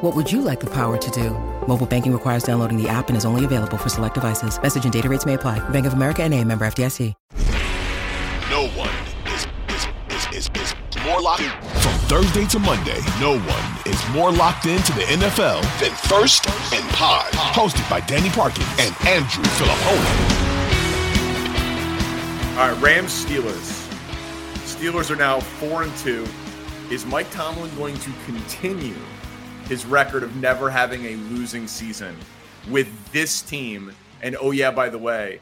What would you like the power to do? Mobile banking requires downloading the app and is only available for select devices. Message and data rates may apply. Bank of America and a member FDIC. No one is, is, is, is, is more locked in. From Thursday to Monday, no one is more locked into the NFL than First and Pod. Hosted by Danny Parkin and Andrew Filippone. All right, Rams Steelers. Steelers are now four and two. Is Mike Tomlin going to continue his record of never having a losing season with this team? And oh yeah, by the way,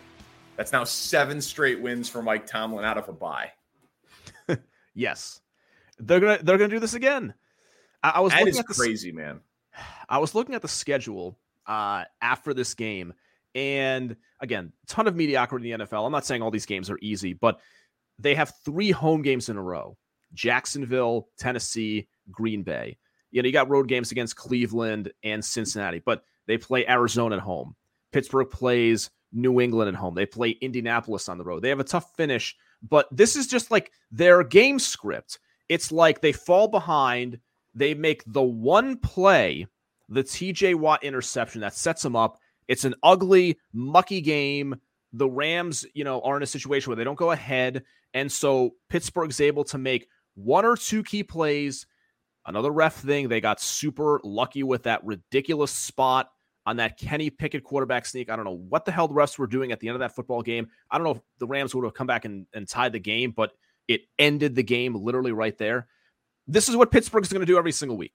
that's now seven straight wins for Mike Tomlin out of a bye. Yes, they're gonna they're gonna do this again. I, I was That looking is at the, crazy, man. I was looking at the schedule uh, after this game, and again, ton of mediocrity in the NFL. I'm not saying all these games are easy, but they have three home games in a row: Jacksonville, Tennessee, Green Bay. You know, you got road games against Cleveland and Cincinnati, but they play Arizona at home. Pittsburgh plays New England at home. They play Indianapolis on the road. They have a tough finish, but this is just like their game script. It's like they fall behind, they make the one play, the TJ Watt interception that sets them up. It's an ugly, mucky game. The Rams, you know, are in a situation where they don't go ahead. And so Pittsburgh's able to make one or two key plays. Another ref thing, they got super lucky with that ridiculous spot on that Kenny Pickett quarterback sneak. I don't know what the hell the refs were doing at the end of that football game. I don't know if the Rams would have come back and, and tied the game, but it ended the game literally right there. This is what Pittsburgh's going to do every single week.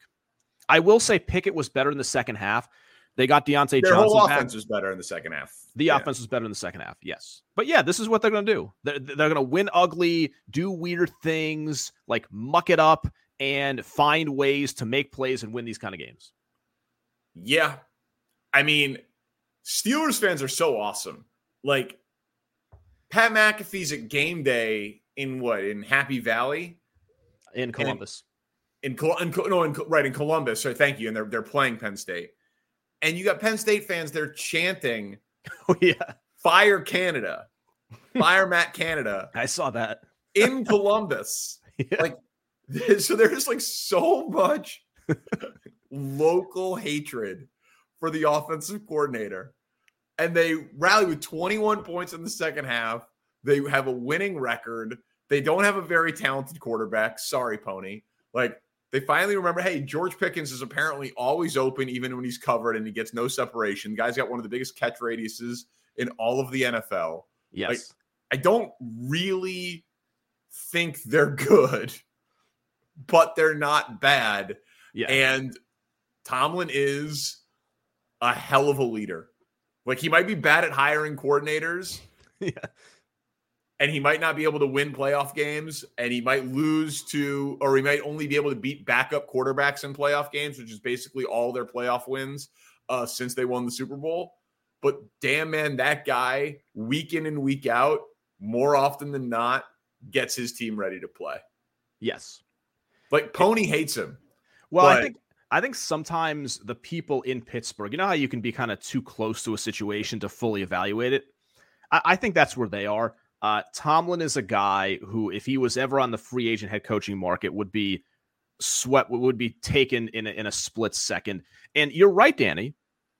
I will say Pickett was better in the second half. They got Diontae Their Johnson. whole back. offense was better in the second half. The Yeah. offense was better in the second half, yes. But yeah, this is what they're going to do. They're, they're going to win ugly, do weird things, like muck it up, and find ways to make plays and win these kind of games. Yeah. I mean, Steelers fans are so awesome. Like Pat McAfee's at game day in what? In Happy Valley? In Columbus. In, Col- in no, in, right in Columbus. So thank you. And they're they're playing Penn State. And you got Penn State fans, they're chanting oh, yeah. Fire Canada. Fire Matt Canada I saw that. in Columbus. Yeah. Like so there's like so much local hatred for the offensive coordinator. And they rally with 21 points in the second half. They have a winning record. They don't have a very talented quarterback. Sorry, Pony. Like they finally remember, hey, George Pickens is apparently always open, even when he's covered and he gets no separation. The guy's got one of the biggest catch radiuses in all of the NFL. Yes. I don't really think they're good, but they're not bad. yeah. And Tomlin is a hell of a leader. Like he might be bad at hiring coordinators yeah. and he might not be able to win playoff games and he might lose to or he might only be able to beat backup quarterbacks in playoff games, which is basically all their playoff wins uh, since they won the Super Bowl. But damn man, that guy week in and week out, more often than not, gets his team ready to play. Yes. Like Pony hates him. Well, I think I think sometimes the people in Pittsburgh, you know how you can be kind of too close to a situation to fully evaluate it. I, I think that's where they are. Uh, Tomlin is a guy who, if he was ever on the free agent head coaching market, would be swept, would be taken in a, in a split second. And you're right, Danny.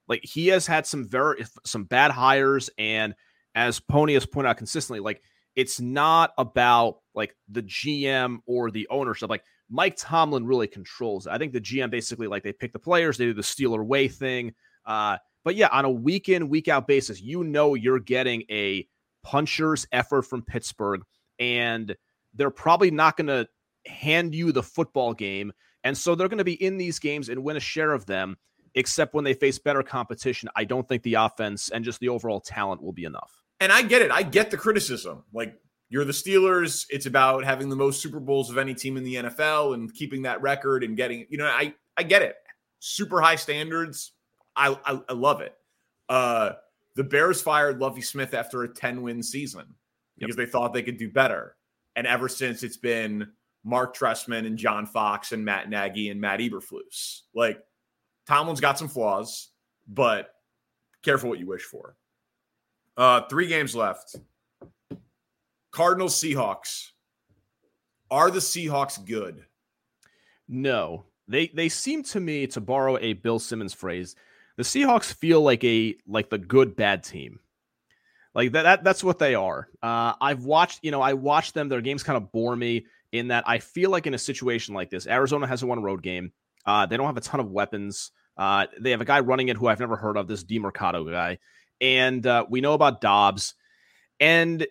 Like he has had some very some bad hires, and as Pony has pointed out consistently, like it's not about like the GM or the ownership. Like Mike Tomlin really controls. I think the GM basically like they pick the players, they do the Steeler way thing. Uh, but yeah, on a week in, week out basis, you know you're getting a puncher's effort from Pittsburgh, and they're probably not going to hand you the football game. And so they're going to be in these games and win a share of them, except when they face better competition. I don't think the offense and just the overall talent will be enough. And I get it. I get the criticism. Like, you're the Steelers. It's about having the most Super Bowls of any team in the NFL and keeping that record and getting, you know, I, I get it. Super high standards. I, I, I love it. Uh, the Bears fired Lovie Smith after a 10 win season because yep. they thought they could do better. And ever since it's been Marc Trestman and John Fox and Matt Nagy and Matt Eberflus. Like Tomlin's got some flaws, but careful what you wish for. Uh, three games left. Cardinals, Seahawks. Are the Seahawks good? No. They they seem to me to borrow a Bill Simmons phrase, the Seahawks feel like a like the good bad team. Like that, that that's what they are. Uh, I've watched, you know, I watched them. Their games kind of bore me in that I feel like in a situation like this, Arizona won a road game. Uh, they don't have a ton of weapons. Uh, they have a guy running it who I've never heard of, this Demercado guy. And uh, we know about Dobbs. And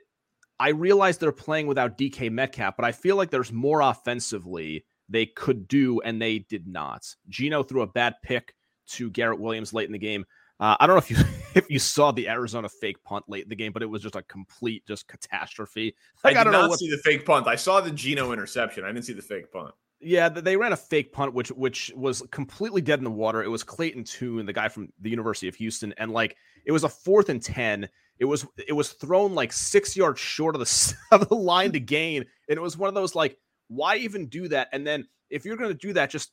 I realize they're playing without DK Metcalf, but I feel like there's more offensively they could do, and they did not. Geno threw a bad pick to Garrett Williams late in the game. Uh, I don't know if you if you saw the Arizona fake punt late in the game, but it was just a complete just catastrophe. Like, I, I don't know what... see the fake punt. I saw the Geno interception. I didn't see the fake punt. Yeah, they ran a fake punt, which which was completely dead in the water. It was Clayton Tune, the guy from the University of Houston, and like it was a fourth and ten. It was it was thrown like six yards short of the of the line to gain, and it was one of those like, why even do that? And then if you're going to do that, just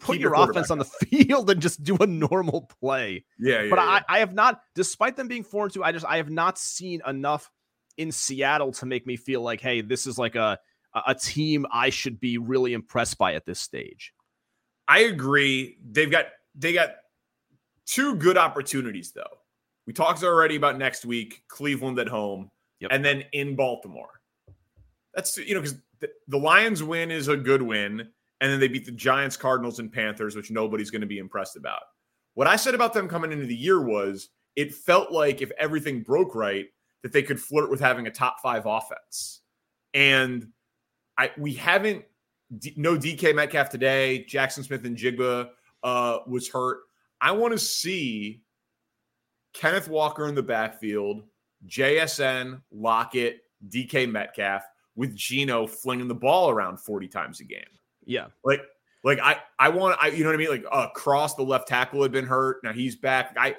put Keep your, your offense on the field and just do a normal play. Yeah, yeah but yeah. I, I have not, despite them being four and two, I just I have not seen enough in Seattle to make me feel like, hey, this is like a a team I should be really impressed by at this stage. I agree. They've got they got two good opportunities though. We talked already about next week, Cleveland at home, yep. and then in Baltimore. That's you know because the, the Lions win is a good win and then they beat the Giants, Cardinals, and Panthers, which nobody's going to be impressed about. What I said about them coming into the year was it felt like if everything broke right, that they could flirt with having a top five offense. And I we haven't no DK Metcalf today. Jaxon Smith-Njigba uh, was hurt. I want to see Kenneth Walker in the backfield, JSN, Lockett, DK Metcalf with Geno flinging the ball around 40 times a game. Yeah. Like, like I, I want, I, you know what I mean? Like, uh, Cross, the left tackle, had been hurt. Now he's back. I,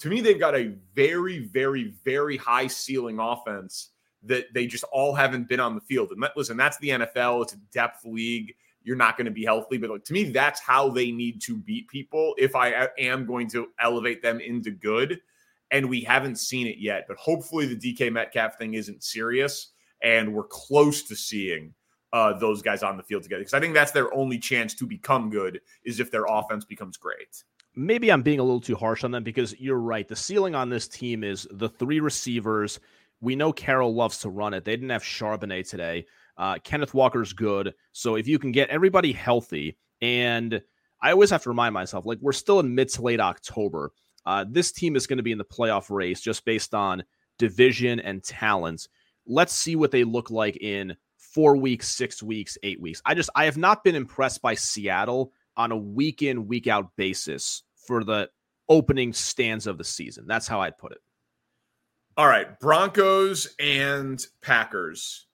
to me, they've got a very, very, very high ceiling offense that they just all haven't been on the field. And listen, that's the NFL. It's a depth league. You're not going to be healthy, but like, to me, that's how they need to beat people. If I am going to elevate them into good, and we haven't seen it yet, but hopefully the DK Metcalf thing isn't serious, and we're close to seeing uh, those guys on the field together because I think that's their only chance to become good is if their offense becomes great. Maybe I'm being a little too harsh on them because you're right. The ceiling on this team is the three receivers. We know Carroll loves to run it. They didn't have Charbonnet today. Uh, Kenneth Walker's good. So if you can get everybody healthy, and I always have to remind myself, like we're still in mid to late October. Uh, this team is going to be in the playoff race just based on division and talent. Let's see what they look like in four weeks, six weeks, eight weeks. I just I have not been impressed by Seattle on a week in, week out basis for the opening stands of the season. That's how I'd put it. All right, Broncos and Packers.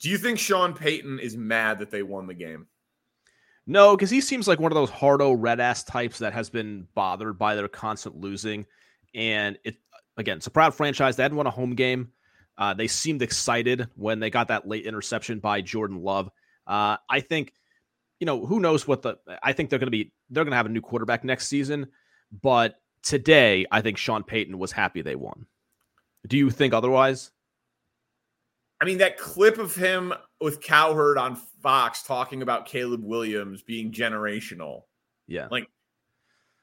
Do you think Sean Payton is mad that they won the game? No, because he seems like one of those hardo red ass types that has been bothered by their constant losing. And it again, it's a proud franchise. They hadn't won a home game. Uh, they seemed excited when they got that late interception by Jordan Love. Uh, I think, you know, who knows what the. I think they're to be. They're to have a new quarterback next season. But today, I think Sean Payton was happy they won. Do you think otherwise? I mean, that clip of him with Cowherd on Fox talking about Caleb Williams being generational. Yeah. Like,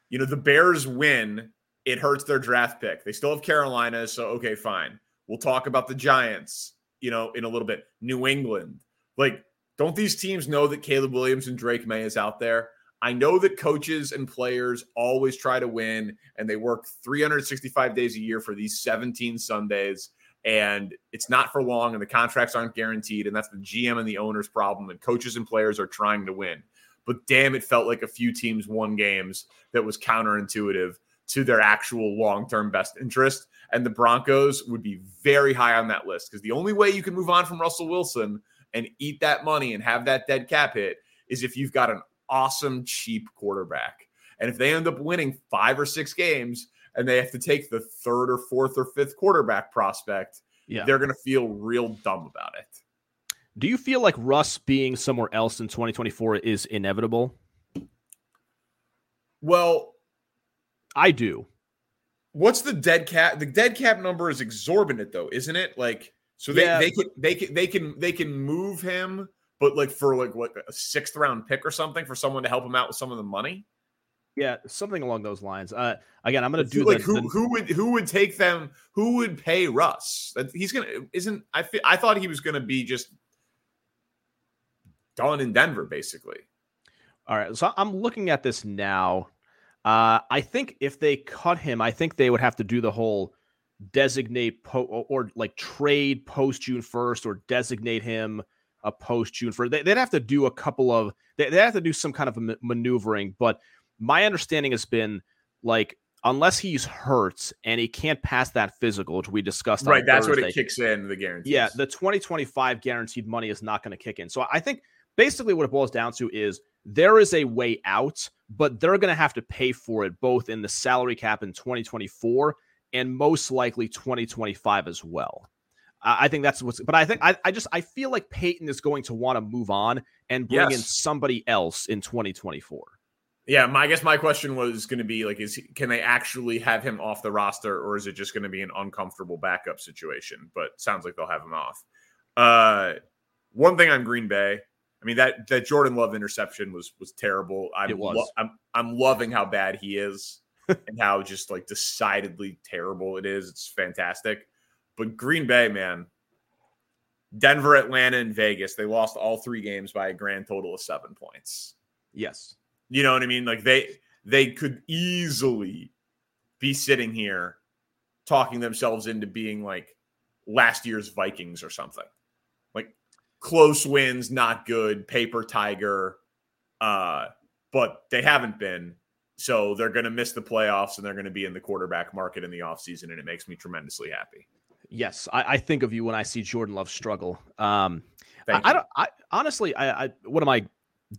you know, the Bears win, it hurts their draft pick. They still have Carolina, so okay, fine. We'll talk about the Giants, you know, in a little bit. New England. Like, don't these teams know that Caleb Williams and Drake Maye is out there? I know that coaches and players always try to win and they work 365 days a year for these 17 Sundays and it's not for long and the contracts aren't guaranteed and that's the GM and the owner's problem and coaches and players are trying to win. But damn it felt like a few teams won games that was counterintuitive to their actual long-term best interest and the Broncos would be very high on that list because the only way you can move on from Russell Wilson and eat that money and have that dead cap hit is if you've got an awesome cheap quarterback. And if they end up winning 5 or 6 games, and they have to take the third or fourth or fifth quarterback prospect, yeah. they're going to feel real dumb about it. Do you feel like Russ being somewhere else in 2024 is inevitable? Well, I do. What's the dead cap? The dead cap number is exorbitant, though, isn't it? Like, so they, yeah, they can they can they can they can move him, but like for like what a sixth round pick or something for someone to help him out with some of the money. Yeah, something along those lines. Uh, again, I'm going to do like the, who the, who would who would take them? Who would pay Russ? He's gonna isn't I th- I thought he was going to be just done in Denver, basically. All right, so I'm looking at this now. Uh, I think if they cut him, I think they would have to do the whole designate po- or, or like trade post June first, or designate him a post June first. They, would have to do a couple of they, would have to do some kind of maneuvering, but my understanding has been like unless he's hurt and he can't pass that physical, which we discussed. Right, that's Thursday, what it kicks in the guarantee. Yeah, the 2025 guaranteed money is not going to kick in. So I think basically what it boils down to is there is a way out, but they're going to have to pay for it both in the salary cap in 2024 and most likely 2025 as well. I think that's what's, but I think I, I just I feel like Payton is going to want to move on and bring yes. in somebody else in 2024. Yeah, my I guess my question was going to be like, is can they actually have him off the roster, or is it just going to be an uncomfortable backup situation? But sounds like they'll have him off. Uh, one thing on Green Bay, I mean that that Jordan Love interception was was terrible. I'm, it was. Lo- I'm I'm loving how bad he is and how just like decidedly terrible it is. It's fantastic. But Green Bay, man, Denver, Atlanta, and Vegas, they lost all three games by a grand total of seven points. Yes. You know what I mean? Like they they could easily be sitting here talking themselves into being like last year's Vikings or something. Like close wins, not good, paper tiger. Uh, but they haven't been. So they're going to miss the playoffs and they're going to be in the quarterback market in the offseason. And it makes me tremendously happy. Yes. I, I think of you when I see Jordan Love struggle. Um, I, I, don't, I honestly, I, I, one of my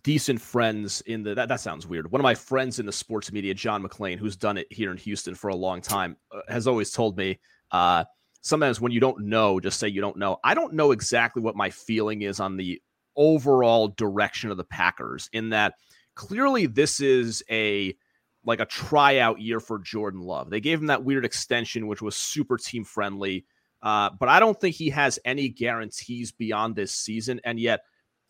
decent friends in the that, that sounds weird. One of my friends in the sports media, John McClain, who's done it here in Houston for a long time, uh, has always told me uh, sometimes when you don't know, just say you don't know. I don't know exactly what my feeling is on the overall direction of the Packers in that clearly this is a like a tryout year for Jordan Love. They gave him that weird extension, which was super team friendly. Uh, but I don't think he has any guarantees beyond this season. And yet,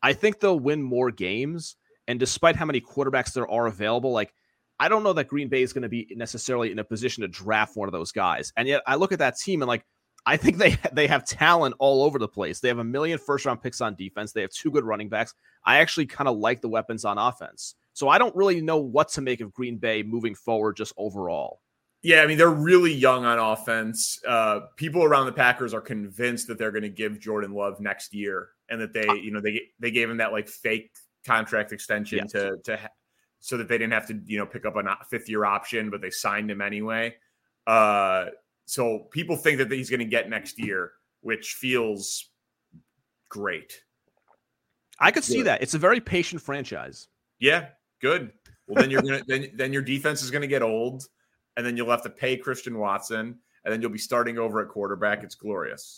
I think they'll win more games. And despite how many quarterbacks there are available, like I don't know that Green Bay is going to be necessarily in a position to draft one of those guys. And yet I look at that team and like I think they they have talent all over the place. They have a million first round picks on defense. They have two good running backs. I actually kind of like the weapons on offense. So I don't really know what to make of Green Bay moving forward just overall. Yeah, I mean they're really young on offense. Uh, people around the Packers are convinced that they're going to give Jordan Love next year, and that they, uh you know, they they gave him that like fake contract extension yes. to to so that they didn't have to you know pick up a fifth year option, but they signed him anyway. Uh, so people think that he's going to get next year, which feels great. I could see that. It's a very patient franchise. Yeah, good. Well, then you're gonna then then your defense is going to get old and then you'll have to pay Christian Watson, and then you'll be starting over at quarterback. It's glorious.